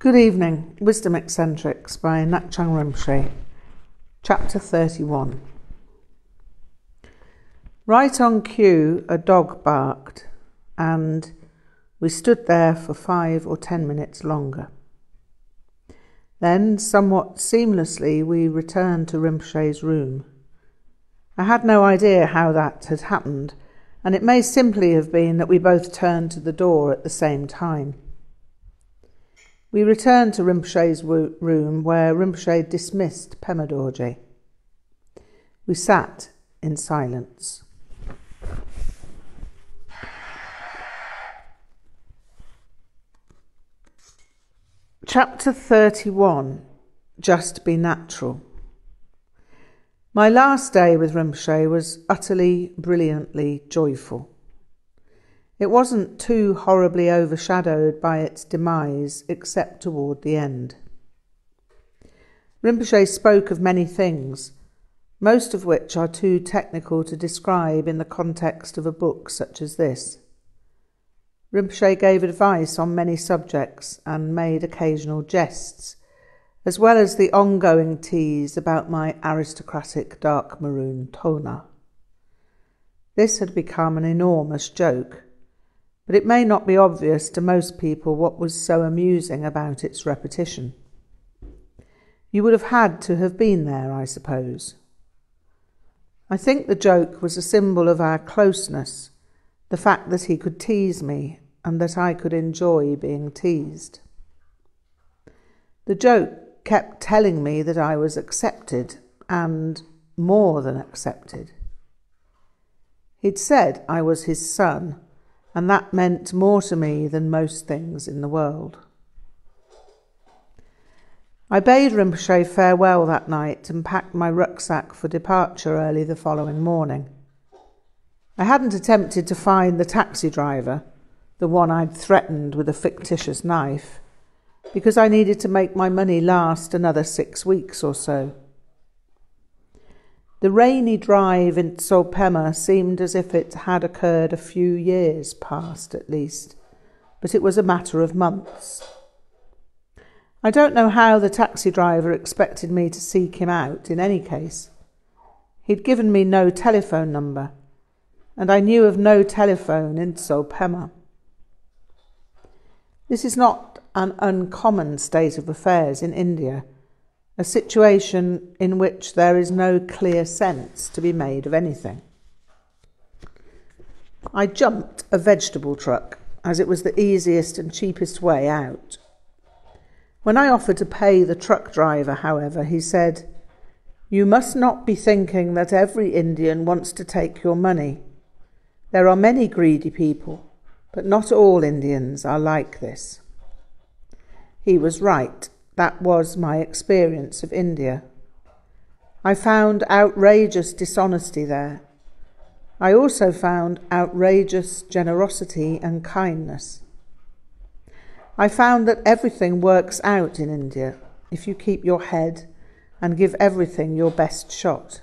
Good evening, Wisdom Eccentrics by Ngak'chang Rinpoche, Chapter 31. Right on cue, a dog barked, and we stood there for five or ten minutes longer. Then, somewhat seamlessly, we returned to Rinpoche's room. I had no idea how that had happened, and it may simply have been that we both turned to the door at the same time. We returned to Rinpoche's room where Rinpoche dismissed Pema Dorje. We sat in silence. Chapter 31 Just Be Natural. My last day with Rinpoche was utterly, brilliantly joyful. It wasn't too horribly overshadowed by its demise except toward the end. Rinpoche spoke of many things, most of which are too technical to describe in the context of a book such as this. Rinpoche gave advice on many subjects and made occasional jests, as well as the ongoing tease about my aristocratic dark maroon toner. This had become an enormous joke but it may not be obvious to most people what was so amusing about its repetition. You would have had to have been there, I suppose. I think the joke was a symbol of our closeness, the fact that he could tease me and that I could enjoy being teased. The joke kept telling me that I was accepted and more than accepted. He'd said I was his son and that meant more to me than most things in the world. I bade Rinpoche farewell that night and packed my rucksack for departure early the following morning. I hadn't attempted to find the taxi driver, the one I'd threatened with a fictitious knife, because I needed to make my money last another six weeks or so. The rainy drive in Tso Pema seemed as if it had occurred a few years past at least, but it was a matter of months. I don't know how the taxi driver expected me to seek him out in any case. He'd given me no telephone number, and I knew of no telephone in Tso Pema. This is not an uncommon state of affairs in India a situation in which there is no clear sense to be made of anything. I jumped a vegetable truck as it was the easiest and cheapest way out. When I offered to pay the truck driver, however, he said, You must not be thinking that every Indian wants to take your money. There are many greedy people, but not all Indians are like this. He was right. That was my experience of India. I found outrageous dishonesty there. I also found outrageous generosity and kindness. I found that everything works out in India if you keep your head and give everything your best shot.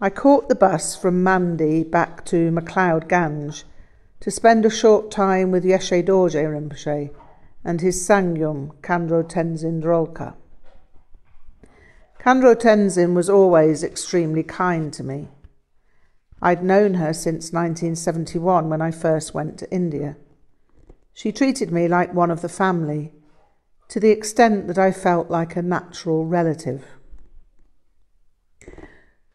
I caught the bus from Mandi back to McLeod Ganj to spend a short time with Yeshe Dorje Rinpoche and his Sangyum, Khandro Tenzin Drolkar. Khandro Tenzin was always extremely kind to me. I'd known her since 1971 when I first went to India. She treated me like one of the family, to the extent that I felt like a natural relative.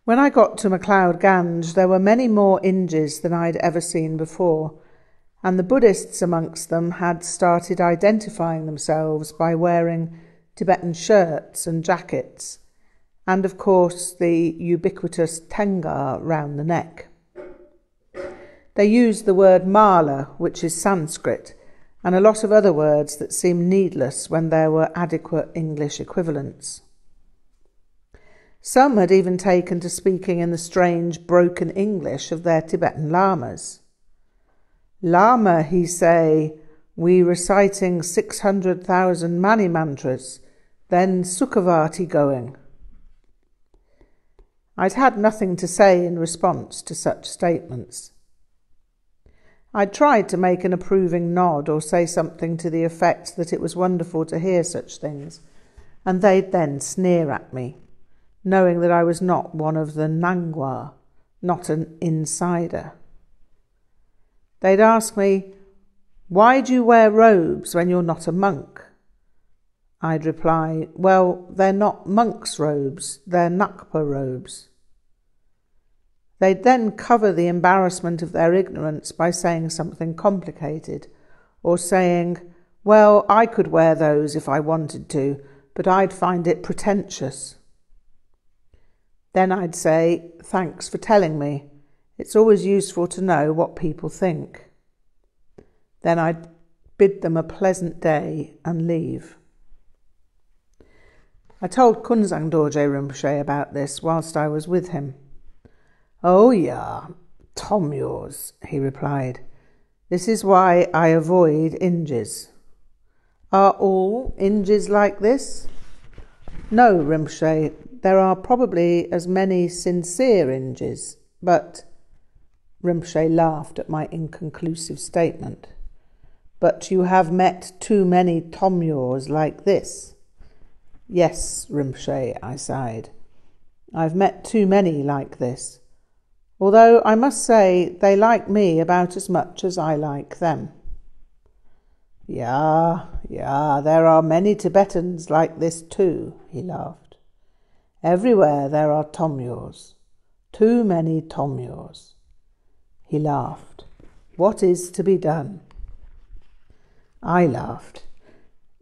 When I got to McLeod Ganj, there were many more Injis than I'd ever seen before, and the Buddhists amongst them had started identifying themselves by wearing Tibetan shirts and jackets, and of course the ubiquitous trengwa round the neck. They used the word mala, which is Sanskrit, and a lot of other words that seemed needless when there were adequate English equivalents. Some had even taken to speaking in the strange broken English of their Tibetan lamas. Lama, he say, we reciting 600,000 mani mantras, then Sukhavati going. I'd had nothing to say in response to such statements. I tried to make an approving nod or say something to the effect that it was wonderful to hear such things, and they'd then sneer at me, knowing that I was not one of the Nangpa, not an insider. They'd ask me, Why do you wear robes when you're not a monk? I'd reply, Well, they're not monks' robes, they're Ngakpa robes. They'd then cover the embarrassment of their ignorance by saying something complicated, or saying, Well, I could wear those if I wanted to, but I'd find it pretentious. Then I'd say, Thanks for telling me. It's always useful to know what people think. Then I'd bid them a pleasant day and leave. I told Kunzang Dorje Rinpoche about this whilst I was with him. Oh, yeah, Tom yours, he replied. This is why I avoid Injis. Are all Injis like this? No, Rinpoche, there are probably as many sincere Injis, but. Rinpoche laughed at my inconclusive statement. But you have met too many Tomyos like this. Yes, Rinpoche, I sighed. I've met too many like this. Although I must say they like me about as much as I like them. Yeah, yeah, there are many Tibetans like this too, he laughed. Everywhere there are Tomyos. Too many Tomyos. He laughed. What is to be done? I laughed.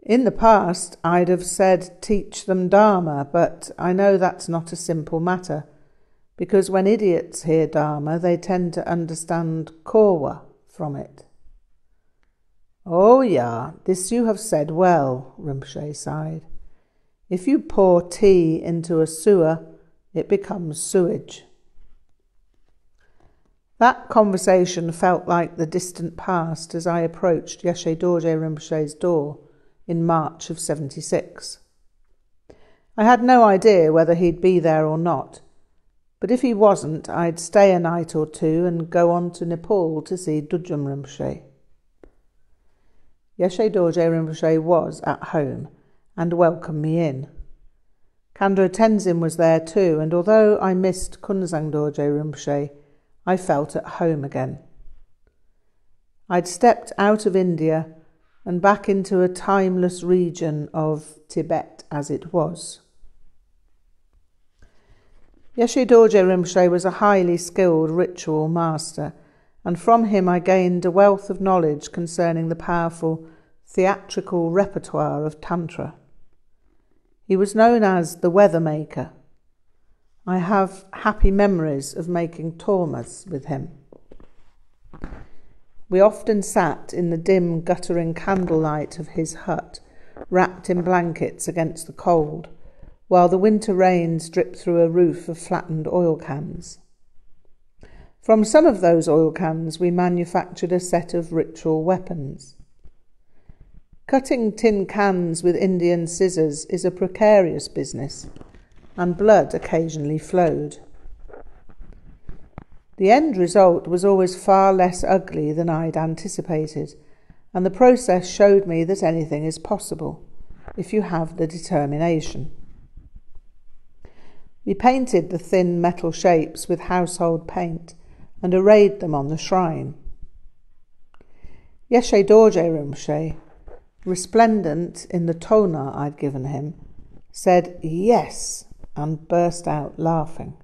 In the past, I'd have said teach them Dharma, but I know that's not a simple matter, because when idiots hear Dharma, they tend to understand Korwa from it. Oh, yeah, this you have said well, Rinpoche sighed. If you pour tea into a sewer, it becomes sewage. That conversation felt like the distant past as I approached Yeshe Dorje Rinpoche's door in March of 76. I had no idea whether he'd be there or not, but if he wasn't, I'd stay a night or two and go on to Nepal to see Dudjom Rinpoche. Yeshe Dorje Rinpoche was at home and welcomed me in. Khandro Tenzin was there too, and although I missed Kunzang Dorje Rinpoche, I felt at home again. I'd stepped out of India and back into a timeless region of Tibet as it was. Yeshe Dorje Rinpoche was a highly skilled ritual master, and from him I gained a wealth of knowledge concerning the powerful theatrical repertoire of Tantra. He was known as the weather maker. I have happy memories of making tormas with him. We often sat in the dim, guttering candlelight of his hut, wrapped in blankets against the cold, while the winter rains dripped through a roof of flattened oil cans. From some of those oil cans, we manufactured a set of ritual weapons. Cutting tin cans with Indian scissors is a precarious business, and blood occasionally flowed. The end result was always far less ugly than I'd anticipated, and the process showed me that anything is possible if you have the determination. We painted the thin metal shapes with household paint and arrayed them on the shrine. Yeshe Dorje Rinpoche, resplendent in the toner I'd given him, said yes and burst out laughing.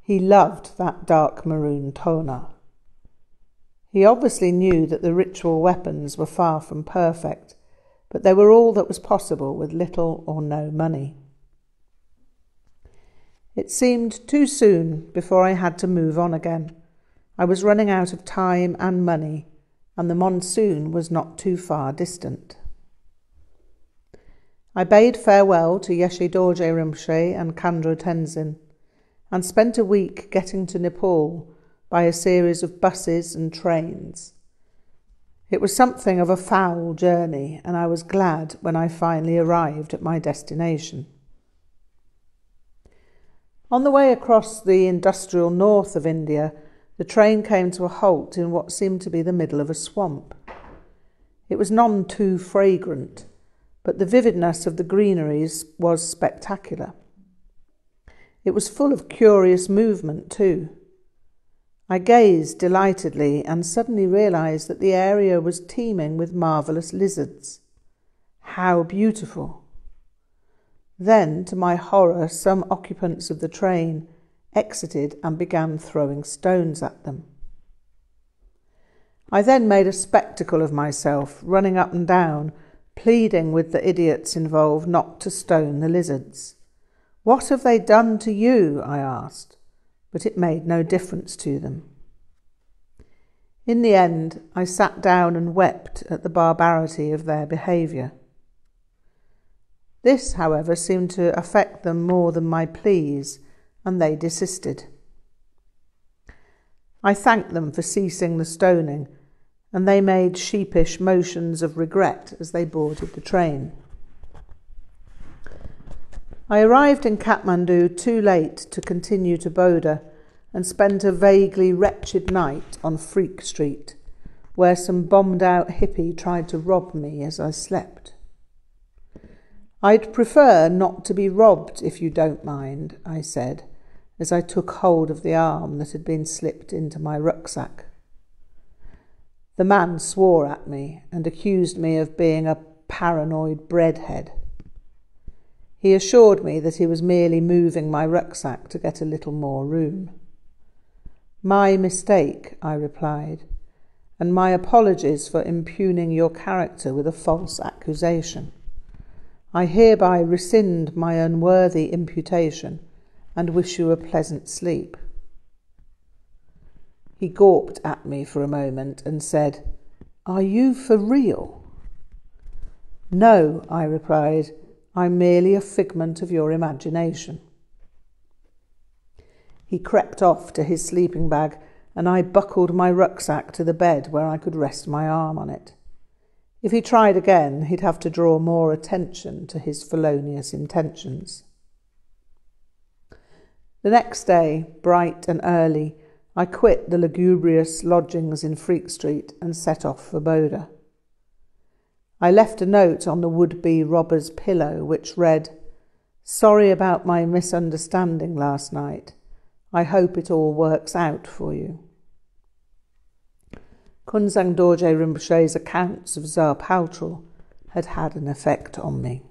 He loved that dark maroon toner. He obviously knew that the ritual weapons were far from perfect, but they were all that was possible with little or no money. It seemed too soon before I had to move on again. I was running out of time and money, and the monsoon was not too far distant. I bade farewell to Yeshe Dorje Rinpoche and Khandro Tenzin and spent a week getting to Nepal by a series of buses and trains. It was something of a foul journey, and I was glad when I finally arrived at my destination. On the way across the industrial north of India, the train came to a halt in what seemed to be the middle of a swamp. It was none too fragrant, but the vividness of the greeneries was spectacular. It was full of curious movement, too. I gazed delightedly and suddenly realized that the area was teeming with marvelous lizards. How beautiful! Then, to my horror, some occupants of the train exited and began throwing stones at them. I then made a spectacle of myself, running up and down, pleading with the idiots involved not to stone the lizards. What have they done to you? I asked but it made no difference to them. In the end, I sat down and wept at the barbarity of their behaviour. This, however, seemed to affect them more than my pleas, and they desisted. I thanked them for ceasing the stoning, and they made sheepish motions of regret as they boarded the train. I arrived in Kathmandu too late to continue to Bodh and spent a vaguely wretched night on Freak Street, where some bombed out hippie tried to rob me as I slept. I'd prefer not to be robbed if you don't mind, I said, as I took hold of the arm that had been slipped into my rucksack. The man swore at me and accused me of being a paranoid breadhead. He assured me that he was merely moving my rucksack to get a little more room. My mistake, I replied, and my apologies for impugning your character with a false accusation. I hereby rescind my unworthy imputation and wish you a pleasant sleep. He gawped at me for a moment and said, Are you for real? No, I replied, I'm merely a figment of your imagination. He crept off to his sleeping bag, and I buckled my rucksack to the bed where I could rest my arm on it. If he tried again, he'd have to draw more attention to his felonious intentions. The next day, bright and early, I quit the lugubrious lodgings in Freak Street and set off for Bodh. I left a note on the would be robber's pillow which read, Sorry about my misunderstanding last night. I hope it all works out for you. Kunzang Dorje Rinpoche's accounts of Dza Paltrul had had an effect on me.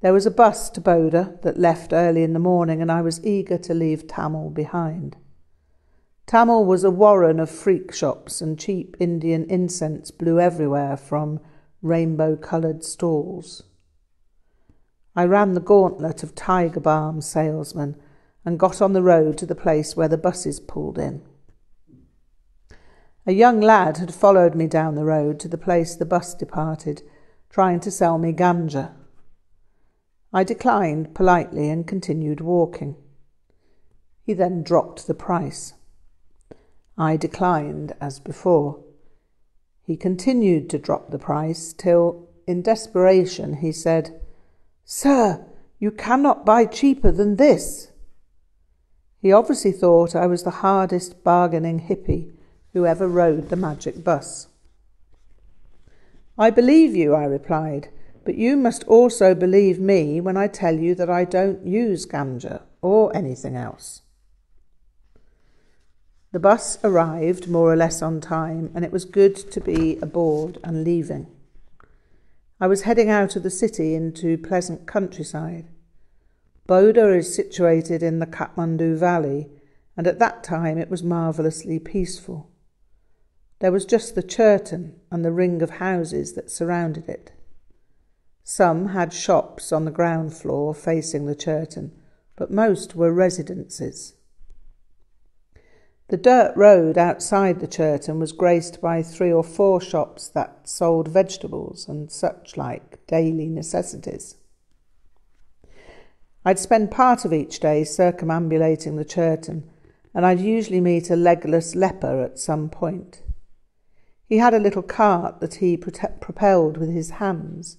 There was a bus to Boda that left early in the morning, and I was eager to leave Thamel behind. Thamel was a warren of freak shops, and cheap Indian incense blew everywhere from rainbow coloured stalls. I ran the gauntlet of tiger balm salesmen and got on the road to the place where the buses pulled in. A young lad had followed me down the road to the place the bus departed, trying to sell me ganja. I declined politely and continued walking. He then dropped the price. I declined as before. He continued to drop the price till, in desperation, he said, Sir, you cannot buy cheaper than this. He obviously thought I was the hardest bargaining hippie who ever rode the magic bus. I believe you, I replied, but you must also believe me when I tell you that I don't use ganja or anything else. The bus arrived more or less on time, and it was good to be aboard and leaving. I was heading out of the city into pleasant countryside. Bodh is situated in the Kathmandu Valley, and at that time it was marvellously peaceful. There was just the Chörten and the ring of houses that surrounded it. Some had shops on the ground floor facing the Chörten, but most were residences. The dirt road outside the Chörten was graced by three or four shops that sold vegetables and such like daily necessities. I'd spend part of each day circumambulating the Chörten, and I'd usually meet a legless leper at some point. He had a little cart that he propelled with his hands,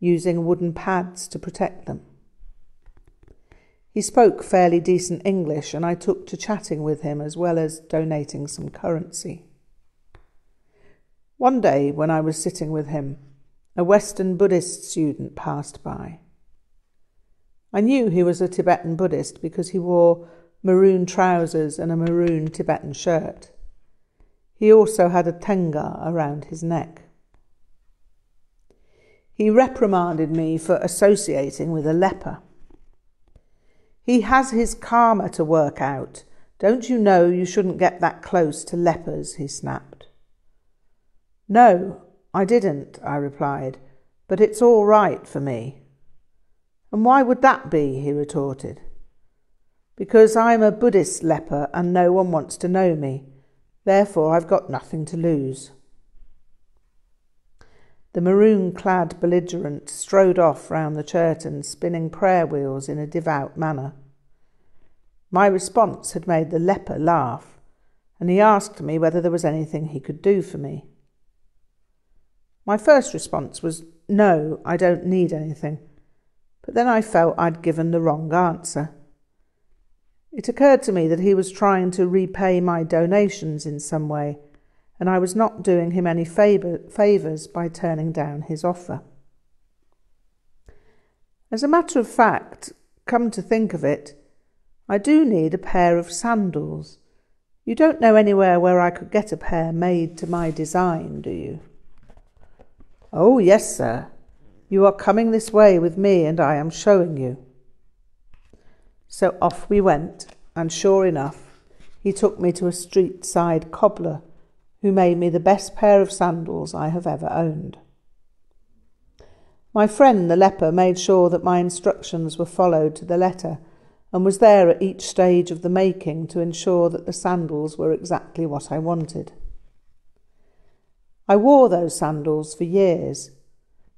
using wooden pads to protect them. He spoke fairly decent English, and I took to chatting with him as well as donating some currency. One day, when I was sitting with him, a Western Buddhist student passed by. I knew he was a Tibetan Buddhist because he wore maroon trousers and a maroon Tibetan shirt. He also had a trengwa around his neck. He reprimanded me for associating with a leper. He has his karma to work out. Don't you know you shouldn't get that close to lepers? he snapped. No, I didn't, I replied, but it's all right for me. And why would that be? he retorted. Because I'm a Buddhist leper and no one wants to know me. Therefore, I've got nothing to lose. The maroon clad belligerent strode off round the Chörten, spinning prayer wheels in a devout manner. My response had made the leper laugh, and he asked me whether there was anything he could do for me. My first response was, No, I don't need anything. But then I felt I'd given the wrong answer. It occurred to me that he was trying to repay my donations in some way and I was not doing him any favor, favours by turning down his offer. As a matter of fact, come to think of it, I do need a pair of sandals. You don't know anywhere where I could get a pair made to my design, do you? Oh, yes, sir. You are coming this way with me, and I am showing you. So off we went, and sure enough, he took me to a street side cobbler who made me the best pair of sandals I have ever owned. My friend the leper made sure that my instructions were followed to the letter and was there at each stage of the making to ensure that the sandals were exactly what I wanted. I wore those sandals for years,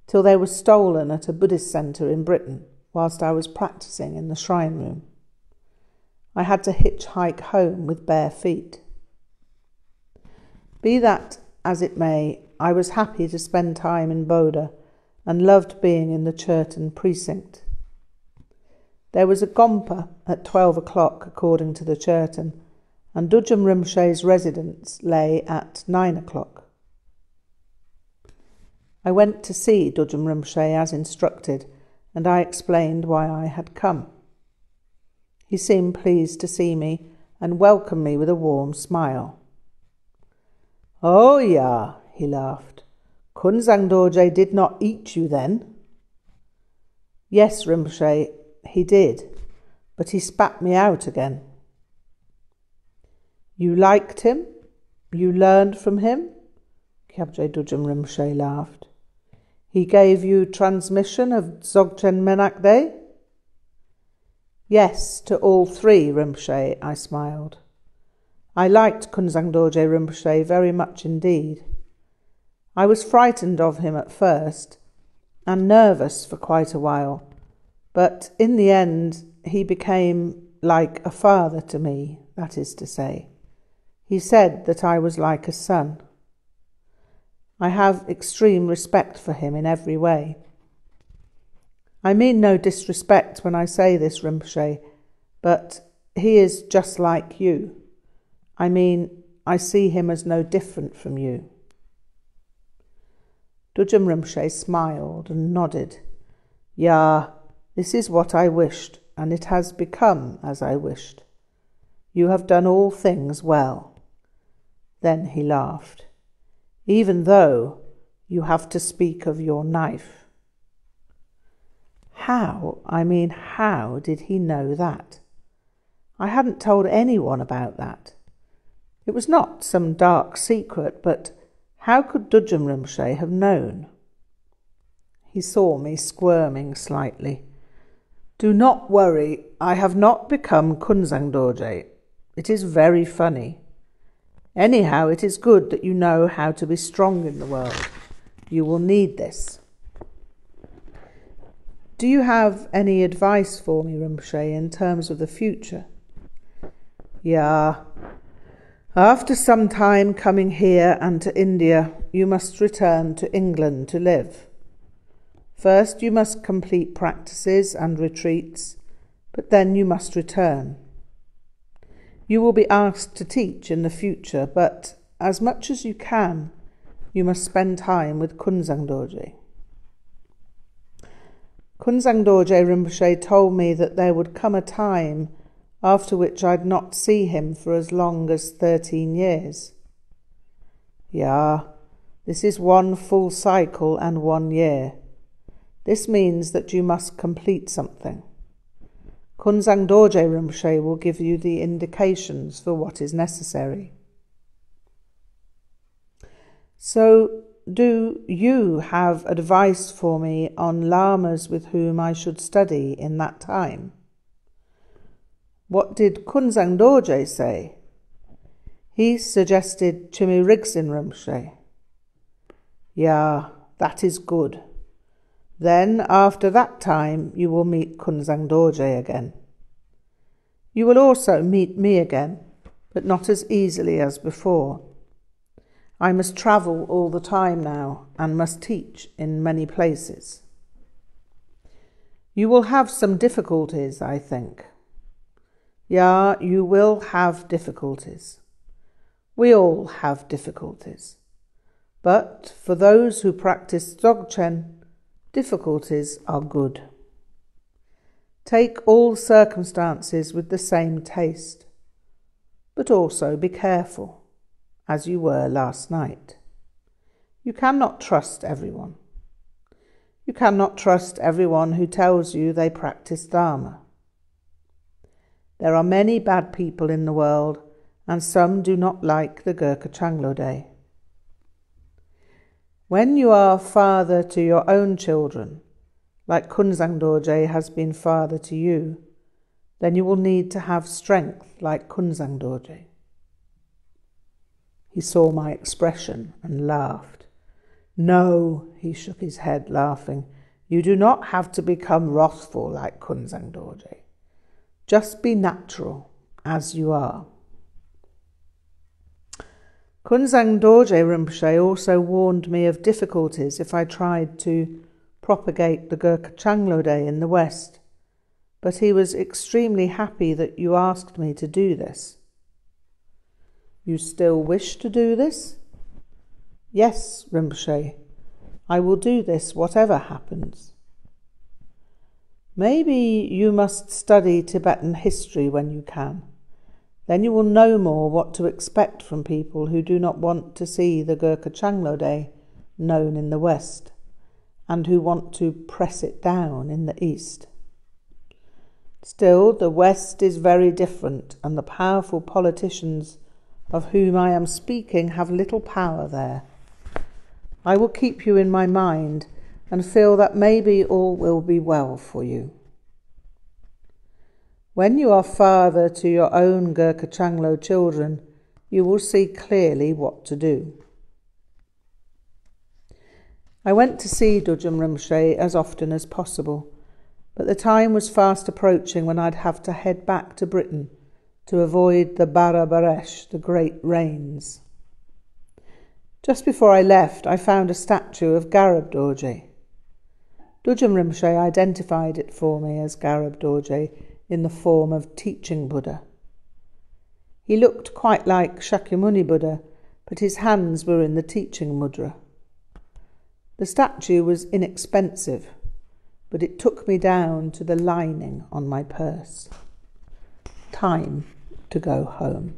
till they were stolen at a Buddhist centre in Britain whilst I was practicing in the shrine room. I had to hitchhike home with bare feet. Be that as it may, I was happy to spend time in Bodh and loved being in the Chörten precinct. There was a gompa at twelve o'clock, according to the Chörten, and Dudjom Rinpoche's residence lay at nine o'clock. I went to see Dudjom Rinpoche as instructed, and I explained why I had come. He seemed pleased to see me and welcomed me with a warm smile. Oh, yeah, he laughed. Kunzang Dorje did not eat you then? Yes, Rinpoche, he did, but he spat me out again. You liked him? You learned from him? Kyabje Dudjom Rinpoche laughed. He gave you transmission of Dzogchen Menakde? Yes, to all three, Rinpoche, I smiled. I liked Kunzang Dorje Rinpoche very much indeed. I was frightened of him at first and nervous for quite a while, but in the end he became like a father to me, that is to say. He said that I was like a son. I have extreme respect for him in every way. I mean no disrespect when I say this, Rinpoche, but he is just like you. I mean, I see him as no different from you. Dudjom Rinpoche smiled and nodded. Ya, this is what I wished, and it has become as I wished. You have done all things well. Then he laughed. Even though you have to speak of your knife. How, I mean, how did he know that? I hadn't told anyone about that. It was not some dark secret, but how could Rinpoche have known? He saw me squirming slightly. Do not worry, I have not become Kunzang Dorje. It is very funny. Anyhow, it is good that you know how to be strong in the world. You will need this. Do you have any advice for me, Rinpoche, in terms of the future? Yeah, after some time coming here and to India, you must return to England to live. First, you must complete practices and retreats, but then you must return. You will be asked to teach in the future, but as much as you can, you must spend time with Kunzang Dorje. Kunzang Dorje Rinpoche told me that there would come a time after which I'd not see him for as long as thirteen years. Yeah, this is one full cycle and one year. This means that you must complete something. Kunzang Dorje Rinpoche will give you the indications for what is necessary. So, do you have advice for me on lamas with whom I should study in that time? What did Kunzang Dorje say? He suggested Chimi Rigzin Rinpoche. Yeah, that is good. Then, after that time, you will meet Kunzang Dorje again. You will also meet me again, but not as easily as before. I must travel all the time now and must teach in many places. You will have some difficulties, I think. Yeah, you will have difficulties. We all have difficulties. But for those who practice Dzogchen, difficulties are good. Take all circumstances with the same taste, but also be careful, as you were last night. You cannot trust everyone. You cannot trust everyone who tells you they practice Dharma. There are many bad people in the world, and some do not like the Gurkha Day. When you are father to your own children, like Kunzang Dorje has been father to you, then you will need to have strength like Kunzang Dorje. He saw my expression and laughed. No, he shook his head, laughing. You do not have to become wrathful like Kunzang Dorje. Just be natural as you are. Kunzang Dorje Rinpoche also warned me of difficulties if I tried to propagate the Gurkha Changlode in the West, but he was extremely happy that you asked me to do this. You still wish to do this? Yes, Rinpoche, I will do this whatever happens. Maybe you must study Tibetan history when you can. Then you will know more what to expect from people who do not want to see the Gurkha Changlode known in the West and who want to press it down in the East. Still, the West is very different, and the powerful politicians of whom I am speaking have little power there. I will keep you in my mind and feel that maybe all will be well for you. When you are father to your own Gurkha Changlo children, you will see clearly what to do. I went to see Dudjom Rinpoche as often as possible, but the time was fast approaching when I'd have to head back to Britain to avoid the Bara Baresh, the great rains. Just before I left, I found a statue of Garab Dorje. Dudjom Rinpoche identified it for me as Garab Dorje in the form of teaching Buddha. He looked quite like Shakyamuni Buddha, but his hands were in the teaching mudra. The statue was inexpensive, but it took me down to the lining on my purse. Time to go home.